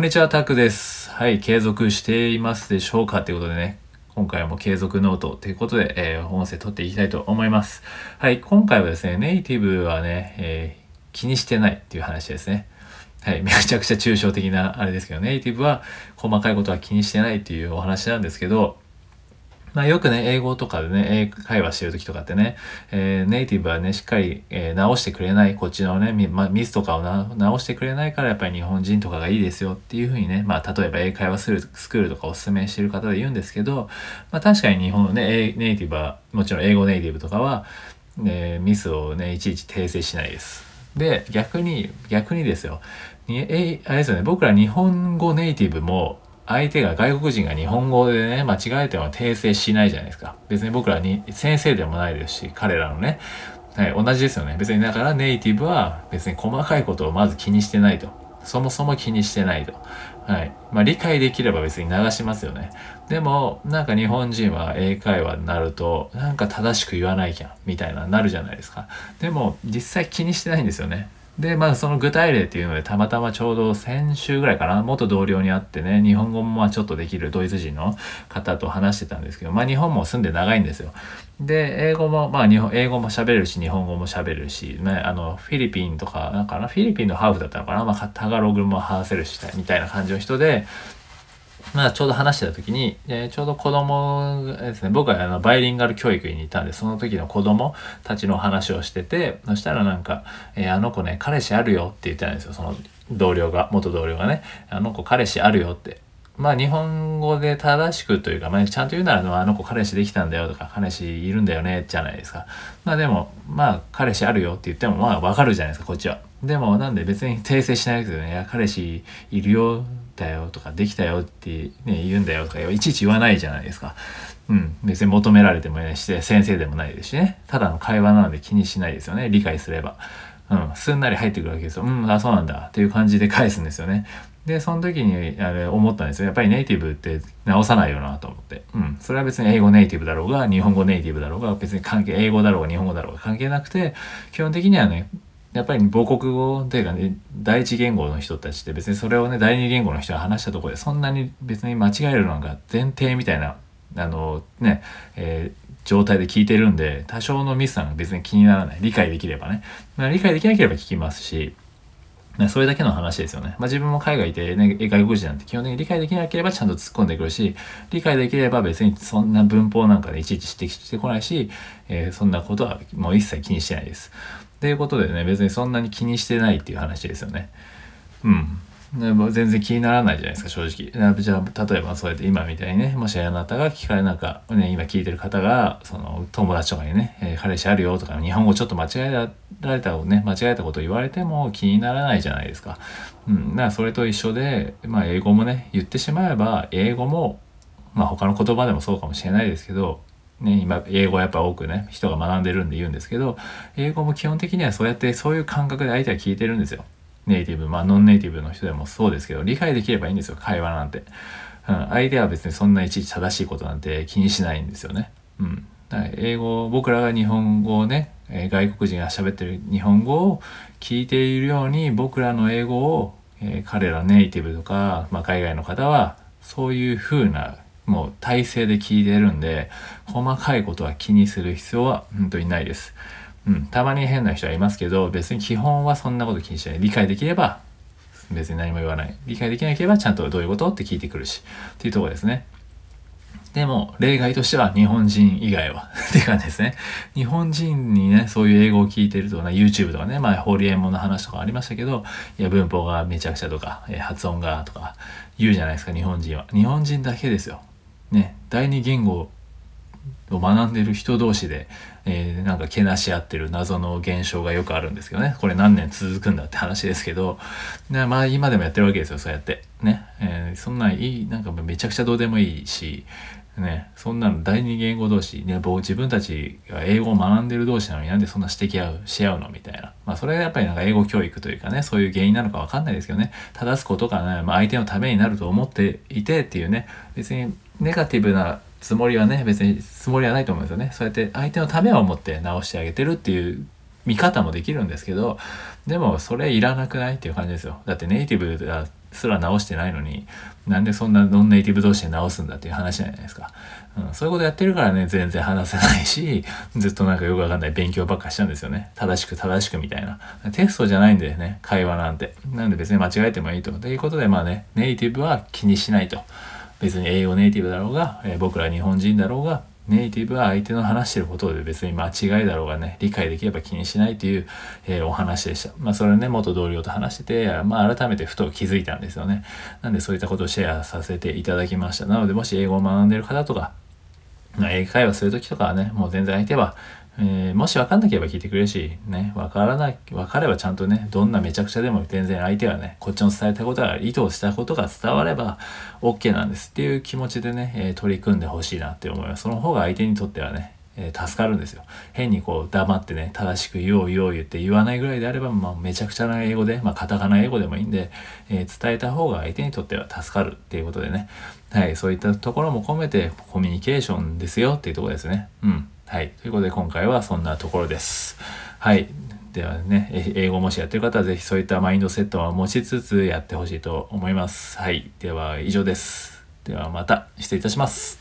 こんにちは、タクです。はい、継続していますでしょうかということでね、今回も継続ノートということで、えー、音声撮っていきたいと思います。はい、今回はですね、ネイティブはね、えー、気にしてないっていう話ですね。はい、めちゃくちゃ抽象的なあれですけど、ネイティブは細かいことは気にしてないっていうお話なんですけど、まあ、よくね、英語とかでね、英会話してる時とかってね、えー、ネイティブはね、しっかり、えー、直してくれない、こっちのね、ミ,、ま、ミスとかを直してくれないから、やっぱり日本人とかがいいですよっていうふうにね、まあ、例えば英会話するスクールとかお勧めしてる方で言うんですけど、まあ、確かに日本のね、ネイティブは、もちろん英語ネイティブとかは、えミスをね、いちいち訂正しないです。で、逆に、逆にですよ。にえ、あれですよね、僕ら日本語ネイティブも、相手が外国人が日本語でね、間違えても訂正しないじゃないですか。別に僕らに先生でもないですし、彼らのね、はい、同じですよね。別にだからネイティブは別に細かいことをまず気にしてないと。そもそも気にしてないと。はい。まあ理解できれば別に流しますよね。でも、なんか日本人は英会話になると、なんか正しく言わないきゃ、みたいななるじゃないですか。でも、実際気にしてないんですよね。で、まあその具体例っていうのでたまたまちょうど先週ぐらいかな、元同僚に会ってね、日本語もまあちょっとできるドイツ人の方と話してたんですけど、まあ日本も住んで長いんですよ。で、英語も、まあ日本、英語も喋れるし、日本語も喋れるし、ね、あの、フィリピンとか、なんかな、フィリピンのハーフだったのかな、まあタガログも話せるし、みたいな感じの人で、まあ、ちょうど話してた時に、えー、ちょうど子供ですね、僕はあのバイリンガル教育にいたんで、その時の子供たちの話をしてて、そしたらなんか、えー、あの子ね、彼氏あるよって言ってたんですよ、その同僚が、元同僚がね、あの子彼氏あるよって。まあ日本語で正しくというか、まあ、ちゃんと言うならあの子彼氏できたんだよとか彼氏いるんだよねじゃないですか。まあでもまあ彼氏あるよって言ってもまあわかるじゃないですかこっちは。でもなんで別に訂正しないですよね。いや彼氏いるよだよとかできたよってね言うんだよとかいちいち言わないじゃないですか。うん。別に求められてもねして先生でもないですしね。ただの会話なので気にしないですよね。理解すれば。うん、すんなり入ってくるわけですよ。うん、あ、そうなんだ。っていう感じで返すんですよね。で、その時にあれ思ったんですよ。やっぱりネイティブって直さないよなと思って。うん。それは別に英語ネイティブだろうが、日本語ネイティブだろうが、別に関係、英語だろうが、日本語だろうが関係なくて、基本的にはね、やっぱり母国語というかね、第一言語の人たちって別にそれをね、第二言語の人が話したところでそんなに別に間違えるのが前提みたいな、あのね、えー、状態で聞いてるんで、多少のミスは別に気にならない。理解できればね。まあ、理解できなければ聞きますし、ね、それだけの話ですよね。まあ、自分も海外で、ね、外国人なんて基本的に理解できなければちゃんと突っ込んでくるし、理解できれば別にそんな文法なんかでいちいち指摘してこないし、えー、そんなことはもう一切気にしてないです。ということでね、別にそんなに気にしてないっていう話ですよね。うん。全然気にならないじゃないですか、正直。じゃあ、例えばそうやって今みたいにね、もしあなたが聞かれなんか、ね、今聞いてる方が、その友達とかにね、えー、彼氏あるよとか、日本語ちょっと間違えられたことね、間違えたこと言われても気にならないじゃないですか。うん。だからそれと一緒で、まあ英語もね、言ってしまえば、英語も、まあ他の言葉でもそうかもしれないですけど、ね、今、英語やっぱ多くね、人が学んでるんで言うんですけど、英語も基本的にはそうやってそういう感覚で相手は聞いてるんですよ。ネイティブ、まあノンネイティブの人でもそうですけど、理解できればいいんですよ、会話なんて。うん、相手は別にそんないちいち正しいことなんて気にしないんですよね。うん。英語、僕らが日本語をね、え外国人が喋ってる日本語を聞いているように、僕らの英語を、えー、彼らネイティブとか、まあ、海外の方は、そういう風な、もう体制で聞いてるんで、細かいことは気にする必要は本当にないです。うん、たまに変な人はいますけど、別に基本はそんなこと気にしない。理解できれば、別に何も言わない。理解できなければ、ちゃんとどういうことって聞いてくるし。っていうとこですね。でも、例外としては日本人以外は って感じですね。日本人にね、そういう英語を聞いてるとか、YouTube とかね、まあ、ホリエモンの話とかありましたけど、いや、文法がめちゃくちゃとか、え発音がとか言うじゃないですか、日本人は。日本人だけですよ。ね、第二言語を学んでる人同士で、えー、なんかけなし合ってる謎の現象がよくあるんですけどね。これ何年続くんだって話ですけど、でまあ今でもやってるわけですよ、そうやって。ね。えー、そんなんいい、なんかめちゃくちゃどうでもいいし、ね、そんなの第二言語同士、ね、僕自分たちが英語を学んでる同士なのになんでそんな指摘合うし合うのみたいな。まあそれがやっぱりなんか英語教育というかね、そういう原因なのかわかんないですけどね、正すことがね、まあ相手のためになると思っていてっていうね、別にネガティブなつもりはね別につもりはないと思うんですよね。そうやって相手のためを思って直してあげてるっていう見方もできるんですけどでもそれいらなくないっていう感じですよ。だってネイティブすら直してないのになんでそんなノンネイティブ同士で直すんだっていう話じゃないですか、うん、そういうことやってるからね全然話せないしずっとなんかよくわかんない勉強ばっかしちゃうんですよね。正しく正しくみたいな。テストじゃないんでね会話なんて。なんで別に間違えてもいいと。ということでまあねネイティブは気にしないと。別に英語ネイティブだろうが、えー、僕ら日本人だろうがネイティブは相手の話してることで別に間違いだろうがね、理解できれば気にしないという、えー、お話でした。まあそれね、元同僚と話してて、まあ改めてふと気づいたんですよね。なんでそういったことをシェアさせていただきました。なのでもし英語を学んでる方とか、ま、英会話するときとかはね、もう全然相手はえー、もし分かんなければ聞いてくれるし、ね、分からない、分かればちゃんとね、どんなめちゃくちゃでも全然相手はね、こっちの伝えたことが、意図をしたことが伝われば OK なんですっていう気持ちでね、えー、取り組んでほしいなって思います。その方が相手にとってはね、えー、助かるんですよ。変にこう黙ってね、正しく言おう言おう言って言わないぐらいであれば、まあ、めちゃくちゃな英語で、まあ、カタカナ英語でもいいんで、えー、伝えた方が相手にとっては助かるっていうことでね、はい、そういったところも込めてコミュニケーションですよっていうところですね。うん。はい。ということで今回はそんなところです。はい。ではね、英語もしやってる方はぜひそういったマインドセットは持ちつつやってほしいと思います。はい。では以上です。ではまた失礼いたします。